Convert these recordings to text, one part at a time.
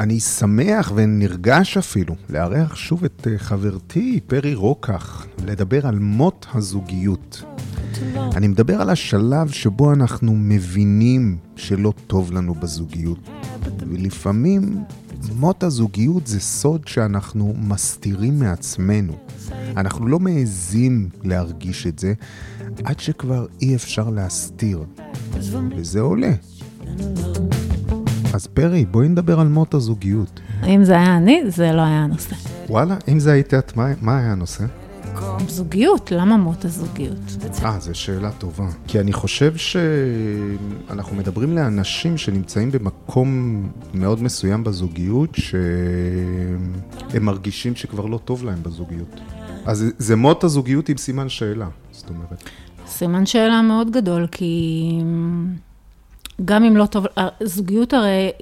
אני שמח ונרגש אפילו לארח שוב את אה, חברתי פרי רוקח, לדבר על מות הזוגיות. אני מדבר על השלב שבו אנחנו מבינים שלא טוב לנו בזוגיות. ולפעמים מות הזוגיות זה סוד שאנחנו מסתירים מעצמנו. אנחנו לא מעזים להרגיש את זה עד שכבר אי אפשר להסתיר. וזה עולה. אז פרי, בואי נדבר על מות הזוגיות. אם זה היה אני, זה לא היה הנושא. וואלה, אם זה היית את, מה, מה היה הנושא? זוגיות, למה מות הזוגיות? אה, זו שאלה טובה. כי אני חושב שאנחנו מדברים לאנשים שנמצאים במקום מאוד מסוים בזוגיות, שהם מרגישים שכבר לא טוב להם בזוגיות. אז זה מות הזוגיות עם סימן שאלה, זאת אומרת. סימן שאלה מאוד גדול, כי גם אם לא טוב, זוגיות הרי,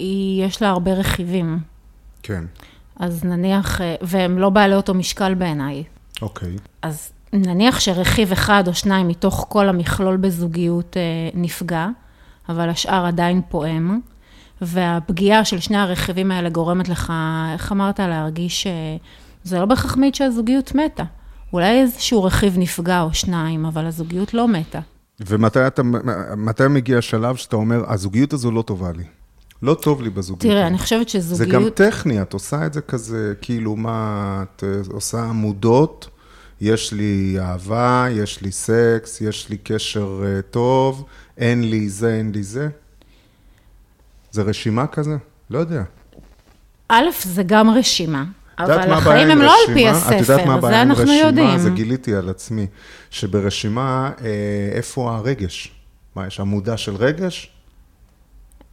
יש לה הרבה רכיבים. כן. אז נניח, והם לא בעלי אותו משקל בעיניי. אוקיי. אז נניח שרכיב אחד או שניים מתוך כל המכלול בזוגיות אה, נפגע, אבל השאר עדיין פועם, והפגיעה של שני הרכיבים האלה גורמת לך, איך אמרת, להרגיש שזה לא בהכרח מעיד שהזוגיות מתה. אולי איזשהו רכיב נפגע או שניים, אבל הזוגיות לא מתה. ומתי אתה, מגיע השלב שאתה אומר, הזוגיות הזו לא טובה לי? לא טוב לי בזוגיות. תראה, אני חושבת שזוגיות... זה גם טכני, את עושה את זה כזה, כאילו מה, את עושה עמודות, יש לי אהבה, יש לי סקס, יש לי קשר טוב, אין לי זה, אין לי זה. זה רשימה כזה? לא יודע. א', זה גם רשימה. אבל החיים הם לא על פי הספר, זה אנחנו יודעים. זה גיליתי על עצמי, שברשימה, איפה הרגש? מה, יש עמודה של רגש?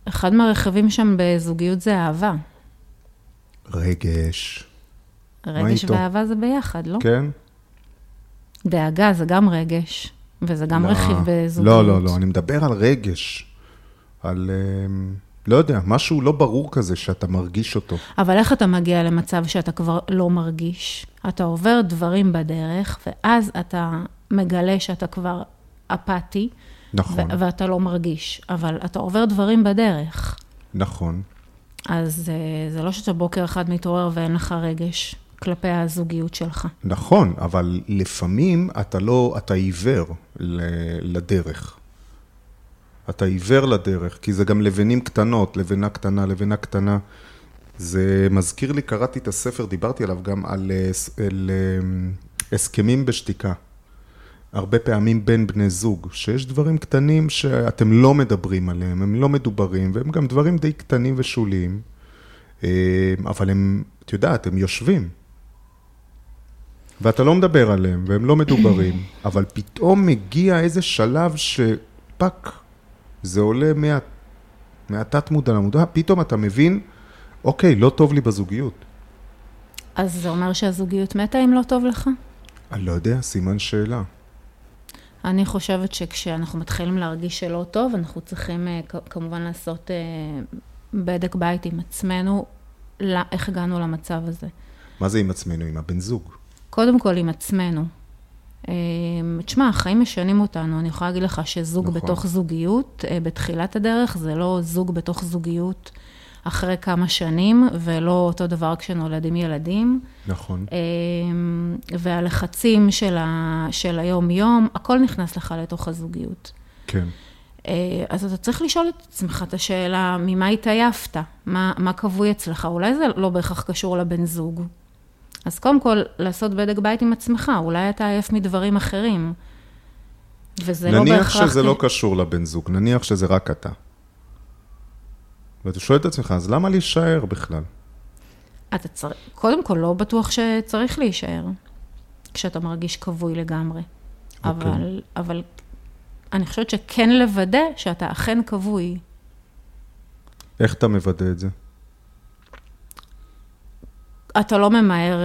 אחד מהרכיבים שם בזוגיות זה אהבה. רגש. רגש ואהבה זה ביחד, לא? כן. דאגה זה גם רגש, וזה גם לא, רכיב בזוגיות. לא, לא, לא, אני מדבר על רגש. על, לא יודע, משהו לא ברור כזה שאתה מרגיש אותו. אבל איך אתה מגיע למצב שאתה כבר לא מרגיש? אתה עובר דברים בדרך, ואז אתה מגלה שאתה כבר אפאתי. נכון. ואתה לא מרגיש, אבל אתה עובר דברים בדרך. נכון. אז זה לא שאתה בוקר אחד מתעורר ואין לך רגש כלפי הזוגיות שלך. נכון, אבל לפעמים אתה לא, אתה עיוור לדרך. אתה עיוור לדרך, כי זה גם לבנים קטנות, לבנה קטנה, לבנה קטנה. זה מזכיר לי, קראתי את הספר, דיברתי עליו גם על, על הסכמים בשתיקה. הרבה פעמים בין בני זוג, שיש דברים קטנים שאתם לא מדברים עליהם, הם לא מדוברים, והם גם דברים די קטנים ושוליים, אבל הם, את יודעת, הם יושבים. ואתה לא מדבר עליהם, והם לא מדוברים, אבל פתאום מגיע איזה שלב שפאק, זה עולה מה, מהתת מודע למודע, פתאום אתה מבין, אוקיי, לא טוב לי בזוגיות. אז זה אומר שהזוגיות מתה אם לא טוב לך? אני לא יודע, סימן שאלה. אני חושבת שכשאנחנו מתחילים להרגיש שלא טוב, אנחנו צריכים כמובן לעשות בדק בית עם עצמנו, איך הגענו למצב הזה. מה זה עם עצמנו? עם הבן זוג? קודם כל עם עצמנו. תשמע, החיים משנים אותנו, אני יכולה להגיד לך שזוג נכון. בתוך זוגיות, בתחילת הדרך, זה לא זוג בתוך זוגיות אחרי כמה שנים, ולא אותו דבר כשנולדים ילדים. נכון. והלחצים של, ה, של היום-יום, הכל נכנס לך לתוך הזוגיות. כן. אז אתה צריך לשאול את עצמך את השאלה, ממה התעייפת? מה, מה כבוי אצלך? אולי זה לא בהכרח קשור לבן זוג. אז קודם כל, לעשות בדק בית עם עצמך, אולי אתה עייף מדברים אחרים. וזה לא בהכרח... נניח שזה לא קשור לבן זוג, נניח שזה רק אתה. ואתה שואל את עצמך, אז למה להישאר בכלל? אתה צריך, קודם כל, לא בטוח שצריך להישאר, כשאתה מרגיש כבוי לגמרי. Okay. אבל, אבל אני חושבת שכן לוודא שאתה אכן כבוי. איך אתה מוודא את זה? אתה לא ממהר,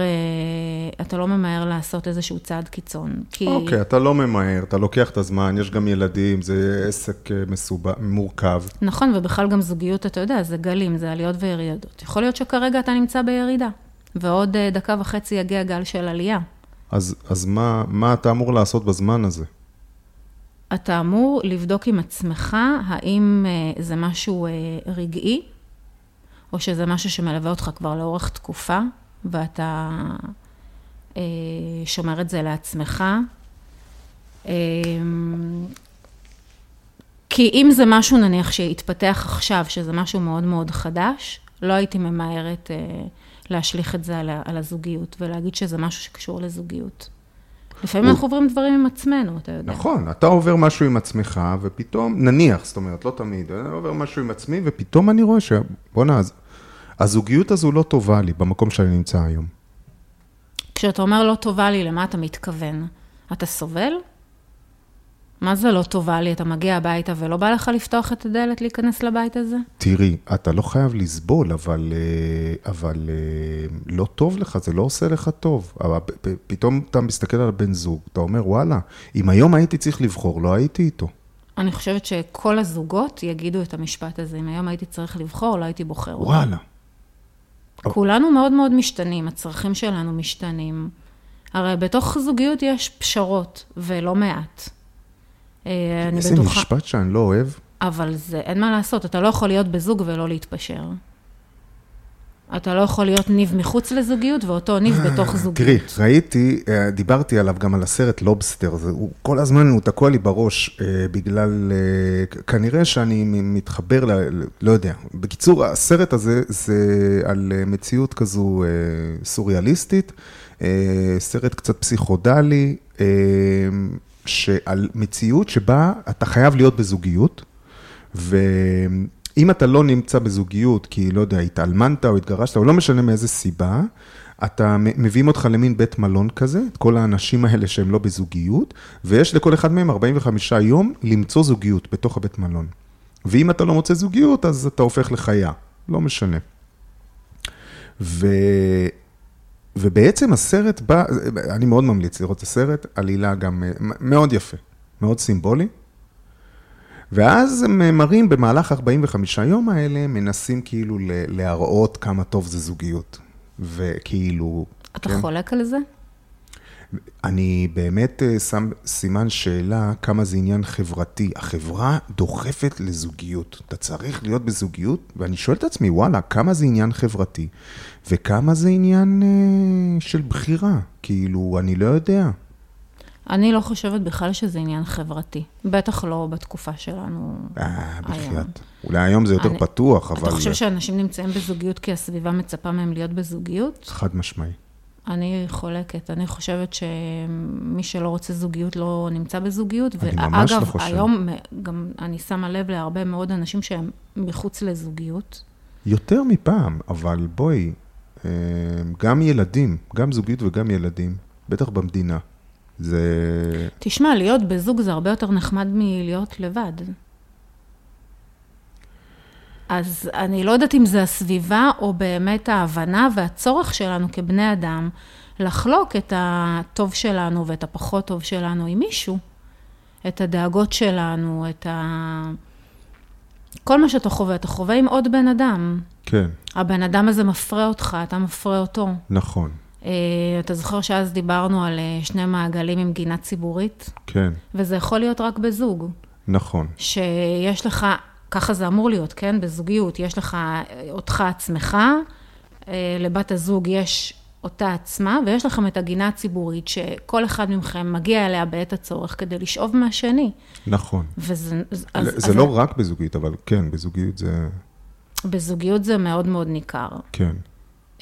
אתה לא ממהר לעשות איזשהו צעד קיצון. כי... אוקיי, אתה לא ממהר, אתה לוקח את הזמן, יש גם ילדים, זה עסק מסובע, מורכב. נכון, ובכלל גם זוגיות, אתה יודע, זה גלים, זה עליות וירידות. יכול להיות שכרגע אתה נמצא בירידה, ועוד דקה וחצי יגיע גל של עלייה. אז, אז מה, מה אתה אמור לעשות בזמן הזה? אתה אמור לבדוק עם עצמך, האם זה משהו רגעי, או שזה משהו שמלווה אותך כבר לאורך תקופה, ואתה אה, שומר את זה לעצמך. אה, כי אם זה משהו נניח שהתפתח עכשיו, שזה משהו מאוד מאוד חדש, לא הייתי ממהרת אה, להשליך את זה על, על הזוגיות ולהגיד שזה משהו שקשור לזוגיות. לפעמים אנחנו עוברים דברים עם עצמנו, אתה יודע. נכון, אתה עובר משהו עם עצמך, ופתאום, נניח, זאת אומרת, לא תמיד, אני עובר משהו עם עצמי, ופתאום אני רואה ש... בוא'נה, הזוגיות הזו לא טובה לי במקום שאני נמצא היום. כשאתה אומר לא טובה לי, למה אתה מתכוון? אתה סובל? מה זה לא טובה לי? אתה מגיע הביתה ולא בא לך לפתוח את הדלת להיכנס לבית הזה? תראי, אתה לא חייב לסבול, אבל, אה, אבל אה, לא טוב לך, זה לא עושה לך טוב. אבל פתאום אתה מסתכל על הבן זוג, אתה אומר, וואלה, אם היום הייתי צריך לבחור, לא הייתי איתו. אני חושבת שכל הזוגות יגידו את המשפט הזה, אם היום הייתי צריך לבחור, לא הייתי בוחר. וואלה. כולנו מאוד מאוד משתנים, הצרכים שלנו משתנים. הרי בתוך זוגיות יש פשרות, ולא מעט. אה, אני בטוחה... איזה משפט שאני לא אוהב. אבל זה, אין מה לעשות, אתה לא יכול להיות בזוג ולא להתפשר. אתה לא יכול להיות ניב מחוץ לזוגיות ואותו ניב אה, בתוך זוגיות. תראי, ראיתי, אה, דיברתי עליו גם על הסרט לובסטר, זה, הוא, כל הזמן הוא תקוע לי בראש בגלל, כנראה שאני מתחבר, ל, לא יודע. בקיצור, הסרט הזה זה על מציאות כזו סוריאליסטית, סרט קצת פסיכודלי. שעל מציאות שבה אתה חייב להיות בזוגיות, ואם אתה לא נמצא בזוגיות, כי לא יודע, התאלמנת או התגרשת, או לא משנה מאיזה סיבה, אתה, מביאים אותך למין בית מלון כזה, את כל האנשים האלה שהם לא בזוגיות, ויש לכל אחד מהם 45 יום למצוא זוגיות בתוך הבית מלון. ואם אתה לא מוצא זוגיות, אז אתה הופך לחיה, לא משנה. ו... ובעצם הסרט בא, אני מאוד ממליץ לראות את הסרט, עלילה גם מאוד יפה, מאוד סימבולי. ואז הם מראים במהלך 45 יום האלה, מנסים כאילו להראות כמה טוב זה זוגיות. וכאילו... אתה כן? חולק על זה? אני באמת אה, שם סימן שאלה כמה זה עניין חברתי. החברה דוחפת לזוגיות. אתה צריך להיות בזוגיות? ואני שואל את עצמי, וואלה, כמה זה עניין חברתי וכמה זה עניין אה, של בחירה? כאילו, אני לא יודע. אני לא חושבת בכלל שזה עניין חברתי. בטח לא בתקופה שלנו אה, בחייאת. אולי היום זה יותר אני, פתוח, אבל... אתה חושב שאנשים נמצאים בזוגיות כי הסביבה מצפה מהם להיות בזוגיות? חד משמעי. אני חולקת. אני חושבת שמי שלא רוצה זוגיות לא נמצא בזוגיות. אני ממש לא חושב. ואגב, היום גם אני שמה לב להרבה מאוד אנשים שהם מחוץ לזוגיות. יותר מפעם, אבל בואי, אה, גם ילדים, גם זוגיות וגם ילדים, בטח במדינה. זה... תשמע, להיות בזוג זה הרבה יותר נחמד מלהיות לבד. אז אני לא יודעת אם זה הסביבה או באמת ההבנה והצורך שלנו כבני אדם לחלוק את הטוב שלנו ואת הפחות טוב שלנו עם מישהו. את הדאגות שלנו, את ה... כל מה שאתה חווה, אתה חווה עם עוד בן אדם. כן. הבן אדם הזה מפרה אותך, אתה מפרה אותו. נכון. Uh, אתה זוכר שאז דיברנו על uh, שני מעגלים עם גינה ציבורית? כן. וזה יכול להיות רק בזוג. נכון. שיש לך ככה זה אמור להיות, כן? בזוגיות, יש לך אותך עצמך, אה, לבת הזוג יש אותה עצמה, ויש לכם את הגינה הציבורית, שכל אחד מכם מגיע אליה בעת הצורך כדי לשאוב מהשני. נכון. וזה... אז, זה אז, לא רק בזוגיות, אבל כן, בזוגיות זה... בזוגיות זה מאוד מאוד ניכר. כן.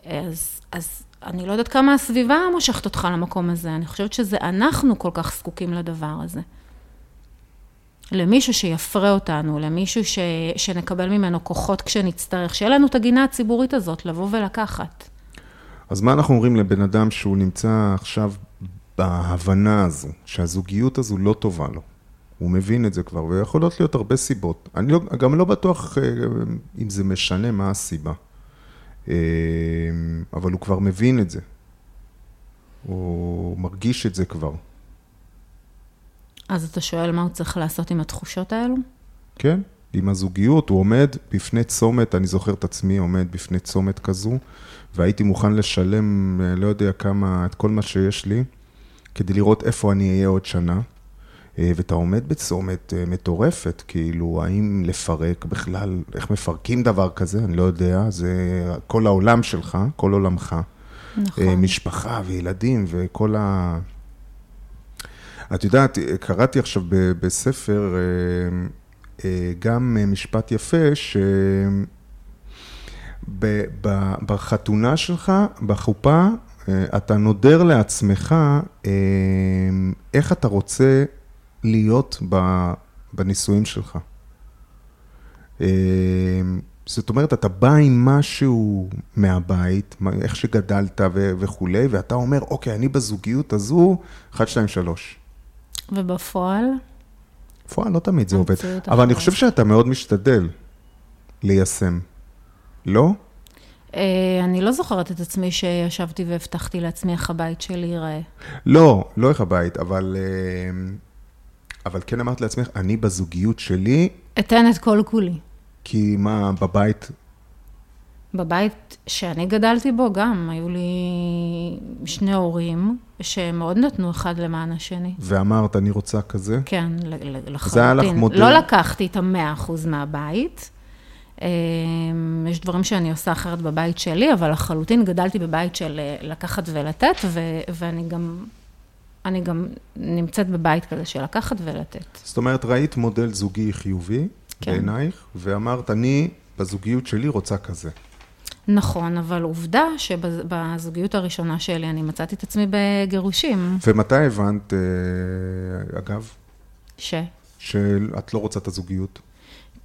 אז, אז אני לא יודעת כמה הסביבה מושכת אותך למקום הזה, אני חושבת שזה אנחנו כל כך זקוקים לדבר הזה. למישהו שיפרה אותנו, למישהו ש, שנקבל ממנו כוחות כשנצטרך, שיהיה לנו את הגינה הציבורית הזאת, לבוא ולקחת. אז מה אנחנו אומרים לבן אדם שהוא נמצא עכשיו בהבנה הזו, שהזוגיות הזו לא טובה לו? הוא מבין את זה כבר, ויכולות להיות הרבה סיבות. אני לא, גם לא בטוח אה, אם זה משנה מה הסיבה. אה, אבל הוא כבר מבין את זה. הוא מרגיש את זה כבר. אז אתה שואל מה הוא צריך לעשות עם התחושות האלו? כן, עם הזוגיות, הוא עומד בפני צומת, אני זוכר את עצמי עומד בפני צומת כזו, והייתי מוכן לשלם, אה, לא יודע כמה, את כל מה שיש לי, כדי לראות איפה אני אהיה עוד שנה. אה, ואתה עומד בצומת אה, מטורפת, כאילו, האם לפרק בכלל, איך מפרקים דבר כזה, אני לא יודע, זה כל העולם שלך, כל עולמך. נכון. אה, משפחה וילדים וכל ה... את יודעת, קראתי עכשיו בספר גם משפט יפה, ש... בחתונה שלך, בחופה, אתה נודר לעצמך איך אתה רוצה להיות בנישואים שלך. אה, זאת אומרת, אתה בא עם משהו מהבית, מה- איך שגדלת ו- וכולי, ואתה אומר, אוקיי, אני בזוגיות הזו, 1, 2, 3. ובפועל, בפועל לא תמיד זה עובד, אבל אני. חושב שאתה מאוד משתדל ליישם, לא? אה, אני לא זוכרת את עצמי שישבתי והבטחתי לעצמי איך הבית שלי ייראה. לא, לא איך הבית, אבל, אה, אבל כן אמרת לעצמך, אני בזוגיות שלי, אתן את כל כולי. כי מה, בבית, בבית שאני גדלתי בו גם, היו לי שני הורים שמאוד נתנו אחד למען השני. ואמרת, אני רוצה כזה? כן, לחלוטין. זה היה לך מודל? לא לקחתי את המאה אחוז מהבית. אה, יש דברים שאני עושה אחרת בבית שלי, אבל לחלוטין גדלתי בבית של אה, לקחת ולתת, ו- ואני גם, אני גם נמצאת בבית כזה של לקחת ולתת. זאת אומרת, ראית מודל זוגי חיובי כן. בעינייך, ואמרת, אני בזוגיות שלי רוצה כזה. נכון, אבל עובדה שבזוגיות הראשונה שלי אני מצאתי את עצמי בגירושים, ומתי הבנת, אה, אגב, ש... שאת לא רוצה את הזוגיות?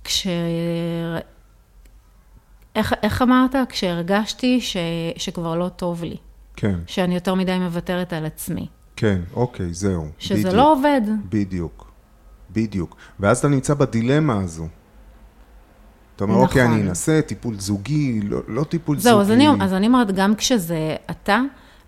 כש... איך, איך אמרת? כשהרגשתי ש... שכבר לא טוב לי, כן, שאני יותר מדי מוותרת על עצמי, כן, אוקיי, זהו. שזה בדיוק, לא עובד. בדיוק, בדיוק. ואז אתה נמצא בדילמה הזו. אתה אומר, נכון. אוקיי, אני אנסה טיפול זוגי, לא, לא טיפול זהו, אז זוגי. אני, אז אני אומרת, גם כשזה אתה,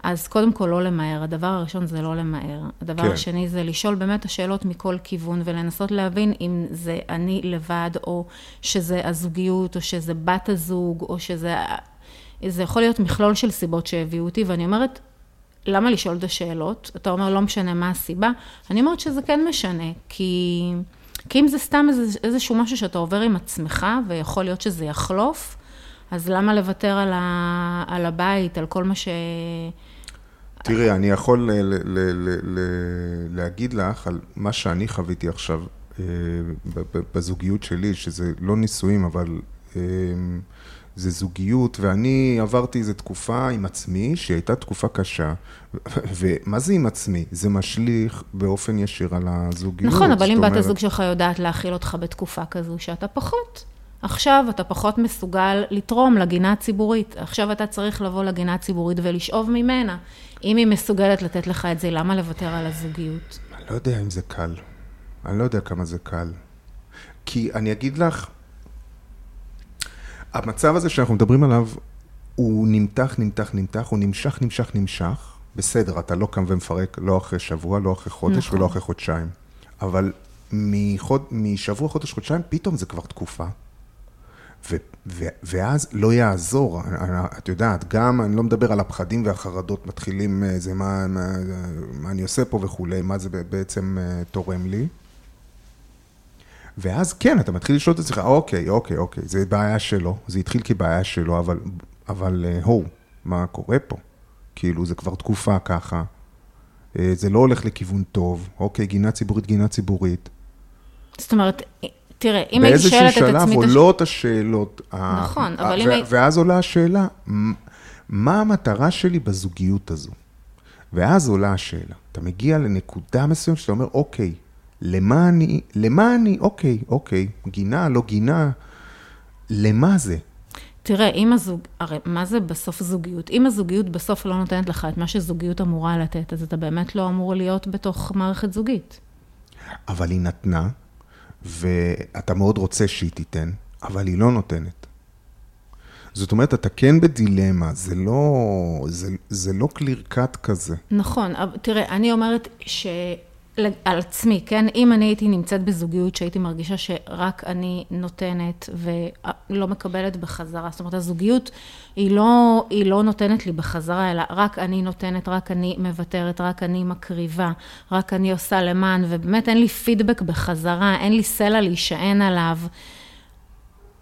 אז קודם כל לא למהר. הדבר הראשון זה לא למהר. הדבר כן. השני זה לשאול באמת השאלות מכל כיוון, ולנסות להבין אם זה אני לבד, או שזה הזוגיות, או שזה בת הזוג, או שזה... זה יכול להיות מכלול של סיבות שהביאו אותי, ואני אומרת, למה לשאול את השאלות? אתה אומר, לא משנה מה הסיבה. אני אומרת שזה כן משנה, כי, כי אם זה סתם איזה, איזשהו משהו שאתה עובר עם עצמך, ויכול להיות שזה יחלוף, אז למה לוותר על, ה, על הבית, על כל מה ש... תראי, אני יכול ל- ל- ל- ל- להגיד לך על מה שאני חוויתי עכשיו אה, בזוגיות שלי, שזה לא נישואים, אבל אה, זה זוגיות, ואני עברתי איזו תקופה עם עצמי, שהיא הייתה תקופה קשה. ומה זה עם עצמי? זה משליך באופן ישיר על הזוגיות. נכון, אבל אם בת הזוג שלך יודעת להכיל אותך בתקופה כזו, שאתה פחות. עכשיו אתה פחות מסוגל לתרום לגינה הציבורית. עכשיו אתה צריך לבוא לגינה הציבורית ולשאוב ממנה. אם היא מסוגלת לתת לך את זה, למה לוותר על הזוגיות? אני לא יודע אם זה קל. אני לא יודע כמה זה קל. כי אני אגיד לך, המצב הזה שאנחנו מדברים עליו, הוא נמתח, נמתח, נמתח, הוא נמשך, נמשך, נמשך. בסדר, אתה לא קם ומפרק, לא אחרי שבוע, לא אחרי חודש נכון. ולא אחרי חודשיים. אבל מחוד, משבוע, חודש, חודשיים, פתאום זה כבר תקופה. ו, ו, ואז לא יעזור, את יודעת, גם, אני לא מדבר על הפחדים והחרדות מתחילים, אה, זה מה, מה, מה אני עושה פה וכולי, מה זה בעצם אה, תורם לי. ואז כן, אתה מתחיל לשאול את עצמך, אוקיי, אוקיי, אוקיי, זה בעיה שלו, זה התחיל כבעיה שלו, אבל, אבל אה, הו, מה קורה פה? כאילו, זה כבר תקופה ככה, אה, זה לא הולך לכיוון טוב, אוקיי, גינה ציבורית, גינה ציבורית. זאת אומרת, תראה, אם הייתי שואלת את באיזשהו עצמי... שלב את הש- עולות השאלות. נכון, ה- אבל אם ו- ואז עולה השאלה, מה המטרה שלי בזוגיות הזו? ואז עולה השאלה. אתה מגיע לנקודה מסוימת שאתה אומר, אוקיי, למה אני, למה אני, אוקיי, אוקיי, גינה, לא גינה, למה זה? תראה, אם הזוג, הרי מה זה בסוף זוגיות? אם הזוגיות בסוף לא נותנת לך את מה שזוגיות אמורה לתת, אז אתה באמת לא אמור להיות בתוך מערכת זוגית. אבל היא נתנה, ואתה מאוד רוצה שהיא תיתן, אבל היא לא נותנת. זאת אומרת, אתה כן בדילמה, זה לא, זה, זה לא קליר קאט כזה. נכון, אבל תראה, אני אומרת ש... על עצמי, כן? אם אני הייתי נמצאת בזוגיות שהייתי מרגישה שרק אני נותנת ולא מקבלת בחזרה, זאת אומרת, הזוגיות היא לא, היא לא נותנת לי בחזרה, אלא רק אני נותנת, רק אני מוותרת, רק אני מקריבה, רק אני עושה למען, ובאמת אין לי פידבק בחזרה, אין לי סלע להישען עליו.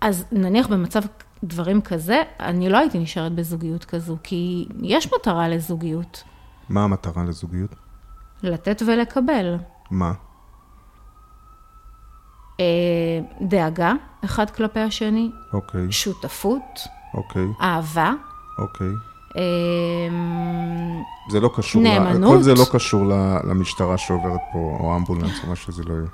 אז נניח במצב דברים כזה, אני לא הייתי נשארת בזוגיות כזו, כי יש מטרה לזוגיות. מה המטרה לזוגיות? לתת ולקבל. מה? אה, דאגה, אחד כלפי השני. אוקיי. שותפות. אוקיי. אהבה. אוקיי. אה, זה לא קשור, נאמנות. כל זה לא קשור למשטרה שעוברת פה, או אמבולנס, או מה שזה לא יהיה.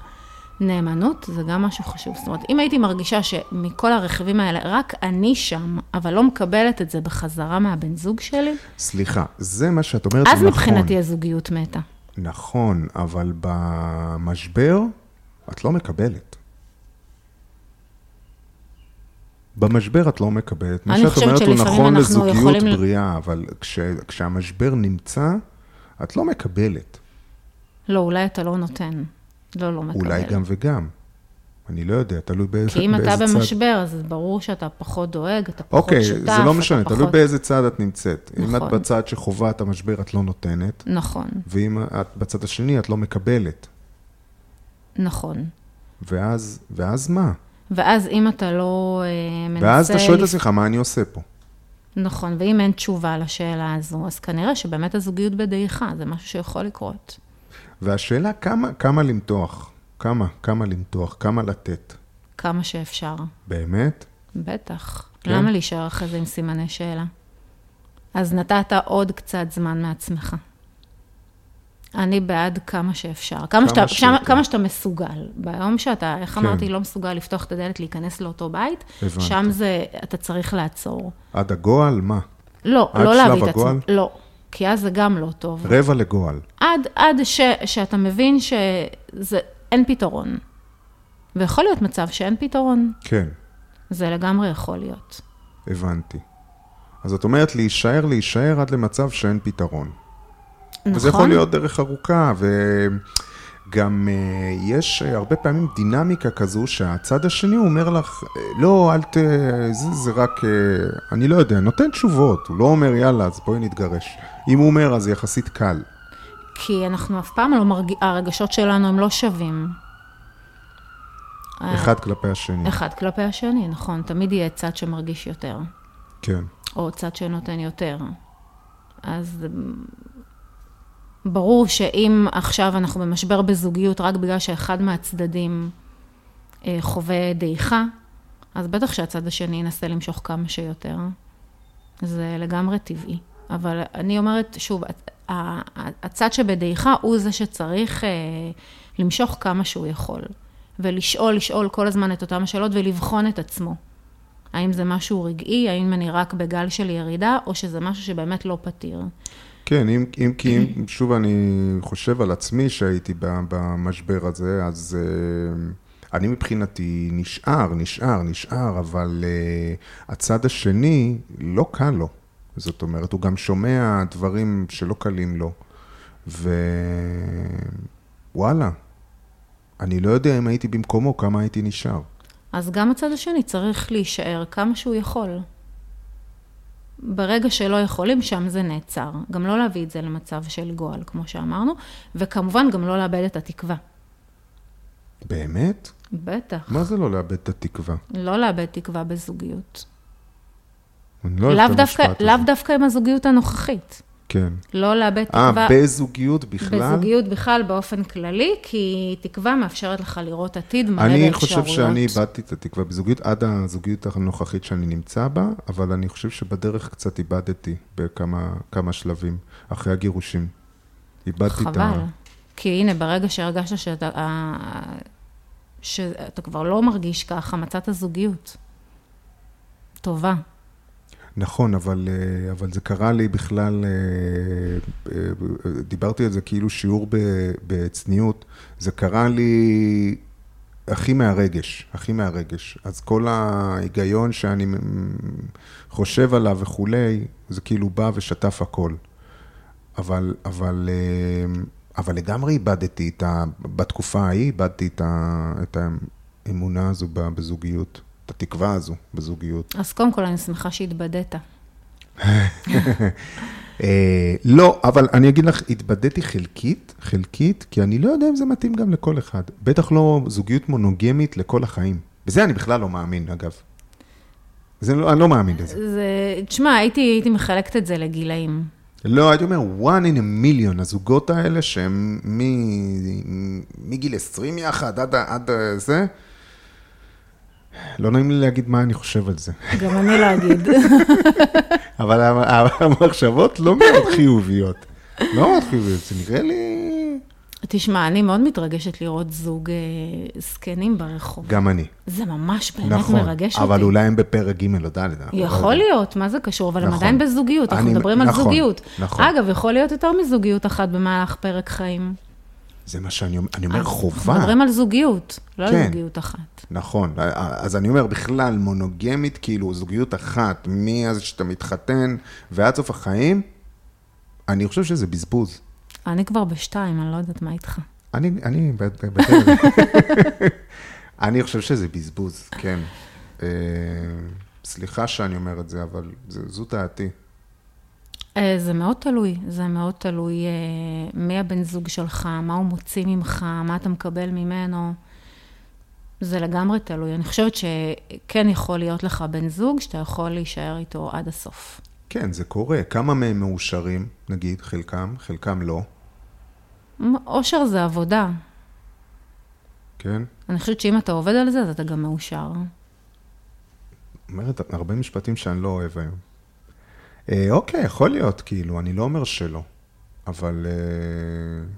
נאמנות זה גם משהו חשוב. זאת אומרת, אם הייתי מרגישה שמכל הרכיבים האלה, רק אני שם, אבל לא מקבלת את זה בחזרה מהבן זוג שלי, סליחה, זה מה שאת אומרת, אז נכון. מבחינתי הזוגיות מתה. נכון, אבל במשבר את לא מקבלת. במשבר את לא מקבלת. מה שאת אומרת הוא נכון לזוגיות יכולים- בריאה, אבל כש, כשהמשבר נמצא, את לא מקבלת. לא, אולי אתה לא נותן. לא, לא מקבל. אולי גם וגם. אני לא יודע, תלוי באיזה, כי אם אתה באיזה צד. במשבר, אז ברור שאתה פחות דואג, אתה פחות אוקיי, שותף, זה לא משנה, תלוי פחות... באיזה צד את נמצאת. אם את נכון. בצד שחווה את המשבר, את לא נותנת, נכון, ואם את בצד השני, את לא מקבלת. נכון. ואז, ואז מה? ואז אם אתה לא אה, מנסה... ואז אתה שואל את עצמך, מה אני עושה פה? נכון, ואם אין תשובה לשאלה הזו, אז כנראה שבאמת הזוגיות בדעיכה, זה משהו שיכול לקרות. והשאלה, כמה, כמה למתוח? כמה, כמה למתוח? כמה לתת? כמה שאפשר. באמת? בטח. כן? למה להישאר אחרי זה עם סימני שאלה? אז נתת עוד קצת זמן מעצמך. אני בעד כמה שאפשר. כמה, כמה שאתה. שם, כמה שאתה מסוגל. ביום שאתה, איך כן. אמרתי, לא מסוגל לפתוח את הדלת, להיכנס לאותו בית, הבנתי. שם זה, אתה צריך לעצור. עד הגועל? מה? לא, עד לא שלב להביא את עצמך. הגועל? לא, כי אז זה גם לא טוב. רבע לגועל. עד, עד ש, שאתה מבין שאין פתרון. ויכול להיות מצב שאין פתרון. כן, זה לגמרי יכול להיות. הבנתי. אז את אומרת להישאר, להישאר עד למצב שאין פתרון. נכון? וזה יכול להיות דרך ארוכה, וגם אה, יש אה, הרבה פעמים דינמיקה כזו שהצד השני אומר לך, אה, לא, אל ת... זה, זה רק... אה, אני לא יודע, נותן תשובות, הוא לא אומר, יאללה, אז בואי נתגרש. אם הוא אומר, אז יחסית קל. כי אנחנו אף פעם לא מרגישים, הרגשות שלנו הם לא שווים. אחד כלפי השני. אחד כלפי השני, נכון. תמיד יהיה צד שמרגיש יותר, כן. או צד שנותן יותר. אז ברור שאם עכשיו אנחנו במשבר בזוגיות רק בגלל שאחד מהצדדים אה, חווה דעיכה, אז בטח שהצד השני ינסה למשוך כמה שיותר. זה לגמרי טבעי. אבל אני אומרת, שוב, הצד שבדעיכה הוא זה שצריך אה, למשוך כמה שהוא יכול. ולשאול, לשאול כל הזמן את אותם השאלות ולבחון את עצמו. האם זה משהו רגעי, האם אני רק בגל של ירידה, או שזה משהו שבאמת לא פתיר. כן, אם, אם כי אם, שוב אני חושב על עצמי שהייתי במשבר הזה, אז uh, אני מבחינתי נשאר, נשאר, נשאר, אבל uh, הצד השני לא קל לו. זאת אומרת, הוא גם שומע דברים שלא קלים לו. ווואלה, אני לא יודע אם הייתי במקומו, כמה הייתי נשאר. אז גם הצד השני צריך להישאר כמה שהוא יכול. ברגע שלא יכולים, שם זה נעצר. גם לא להביא את זה למצב של גועל, כמו שאמרנו, וכמובן גם לא לאבד את התקווה. באמת? בטח. מה זה לא לאבד את התקווה? לא לאבד תקווה בזוגיות. אני לא אוהב לאו את דווקא, לאו עם הזוגיות הנוכחית. כן. לא לאבד אה, תקווה בזוגיות בכלל? בזוגיות בכלל באופן כללי, כי תקווה מאפשרת לך לראות עתיד מלא אני באפשרויות. חושב שאני איבדתי את התקווה בזוגיות עד הזוגיות הנוכחית שאני נמצא בה, אבל אני חושב שבדרך קצת איבדתי בכמה כמה שלבים אחרי הגירושים. איבדתי את חבל. ה... כי הנה, ברגע שהרגשת שאתה, ה- שאתה כבר לא מרגיש ככה, מצאת זוגיות. טובה. נכון, אבל, אה, אבל זה קרה לי בכלל, אה, אה, דיברתי על זה כאילו שיעור בצניעות, זה קרה לי הכי מהרגש, הכי מהרגש. אז כל ההיגיון שאני חושב עליו וכולי, זה כאילו בא ושטף הכל. אבל, אבל אבל לגמרי איבדתי את ה... בתקופה ההיא איבדתי את, ה... את האמונה הזו בזוגיות, התקווה הזו בזוגיות. אז קודם כל, אני שמחה שהתבדית. אה, לא, אבל אני אגיד לך, התבדיתי חלקית, חלקית, כי אני לא יודע אם זה מתאים גם לכל אחד. בטח לא זוגיות מונוגמית לכל החיים. בזה אני בכלל לא מאמין, אגב. זה לא, אני לא מאמין בזה. זה, תשמע, הייתי, הייתי מחלקת את זה לגילאים. לא, הייתי אומר, one in a million, הזוגות האלה שהם מגיל 20 יחד עד, עד זה, לא נעים לי להגיד מה אני חושב על זה. גם אני לא אגיד. אבל המחשבות לא מאוד חיוביות. לא מאוד חיוביות, זה נראה לי... תשמע, אני מאוד מתרגשת לראות זוג אה, זקנים ברחוב. גם אני. זה ממש באמת נכון, מרגש אותי. אבל אולי הם בפרק ג' או ד'. לא יכול להיות, מה זה קשור? אבל נכון. הם עדיין בזוגיות, אנחנו מדברים נכון, על זוגיות. נכון. אגב, יכול להיות יותר מזוגיות אחת במהלך פרק חיים. זה מה שאני אומר, אני אומר חובה. אנחנו מדברים על זוגיות, לא כן, על זוגיות אחת. נכון, אז אני אומר בכלל מונוגמית, כאילו זוגיות אחת, מאז שאתה מתחתן ועד סוף החיים, אני חושב שזה בזבוז. אני כבר בשתיים, אני לא יודעת מה איתך. אני, אני. אני חושב שזה בזבוז, כן. אה, סליחה שאני אומר את זה, אבל זו דעתי. אה, זה מאוד תלוי, זה מאוד תלוי אה, מי הבן זוג שלך, מה הוא מוציא ממך, מה אתה מקבל ממנו. זה לגמרי תלוי. אני חושבת שכן יכול להיות לך בן זוג שאתה יכול להישאר איתו עד הסוף. כן, זה קורה. כמה מהם מאושרים, נגיד, חלקם, חלקם לא? אושר זה עבודה. כן? אני חושבת שאם אתה עובד על זה, אז אתה גם מאושר. אומרת הרבה משפטים שאני לא אוהב היום. אה, אוקיי, יכול להיות, כאילו, אני לא אומר שלא, אבל אה,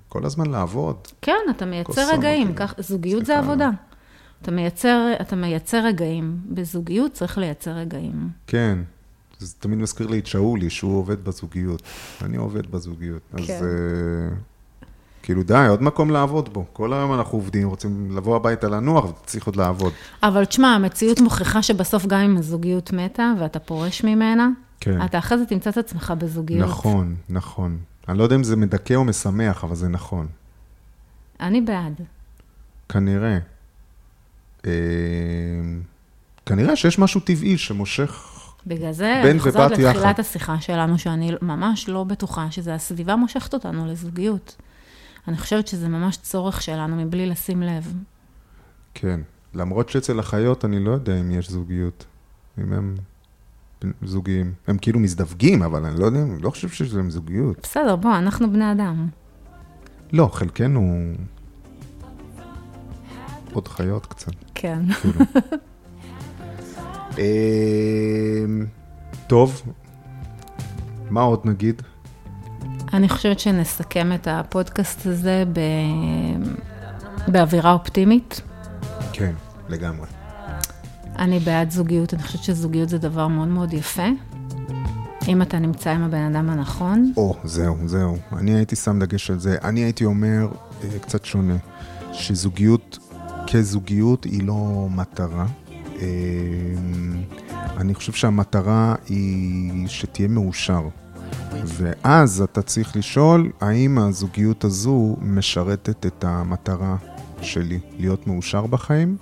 כל הזמן לעבוד. כן, אתה מייצר רגעים. כך, זוגיות זה עבודה. אתה מייצר, אתה מייצר רגעים, בזוגיות צריך לייצר רגעים. כן, זה תמיד מזכיר לי את שאולי, שהוא עובד בזוגיות. אני עובד בזוגיות. כן. אז אה, כאילו, די, עוד מקום לעבוד בו. כל היום אנחנו עובדים, רוצים לבוא הביתה לנוח, וצריך עוד לעבוד. אבל תשמע, המציאות מוכיחה שבסוף גם אם הזוגיות מתה ואתה פורש ממנה, כן. אתה אחרי זה תמצא את עצמך בזוגיות. נכון, נכון. אני לא יודע אם זה מדכא או משמח, אבל זה נכון. אני בעד. כנראה. אה, כנראה שיש משהו טבעי שמושך בגלל זה, אני חוזרת לתחילת השיחה שלנו, שאני ממש לא בטוחה שזה הסביבה מושכת אותנו לזוגיות. אני חושבת שזה ממש צורך שלנו, מבלי לשים לב. כן, למרות שאצל החיות אני לא יודע אם יש זוגיות, אם הם זוגיים. הם כאילו מזדווגים, אבל אני לא יודע, אני לא חושב שיש להם זוגיות. בסדר, בוא, אנחנו בני אדם. לא, חלקנו עוד חיות קצת. כן. אמ, טוב, מה עוד נגיד? אני חושבת שנסכם את הפודקאסט הזה ב... באווירה אופטימית. כן, לגמרי. אני בעד זוגיות, אני חושבת שזוגיות זה דבר מאוד מאוד יפה. אם אתה נמצא עם הבן אדם הנכון. או, זהו, זהו. אני הייתי שם דגש על זה. אני הייתי אומר, אה, קצת שונה, שזוגיות כזוגיות היא לא מטרה. אה, אני חושב שהמטרה היא שתהיה מאושר. ואז אתה צריך לשאול, האם הזוגיות הזו משרתת את המטרה שלי, להיות מאושר בחיים?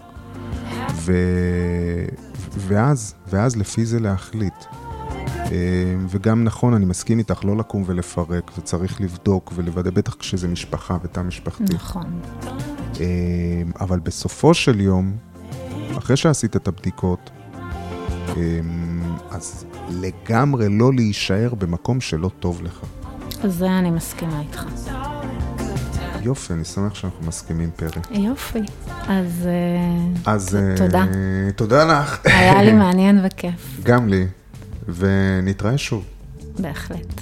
ו... ואז, ואז לפי זה להחליט. אה, וגם נכון, אני מסכים איתך, לא לקום ולפרק, וצריך לבדוק ולוודא, בטח כשזה משפחה ותא משפחתי. נכון. אה, אבל בסופו של יום, אחרי שעשית את הבדיקות, אה, אז לגמרי לא להישאר במקום שלא טוב לך. זה אני מסכימה איתך. יופי, אני שמח שאנחנו מסכימים, פרי. יופי. אז, אה, אז תודה. Uh, תודה לך. היה לי מעניין וכיף. גם לי, ונתראה שוב. בהחלט.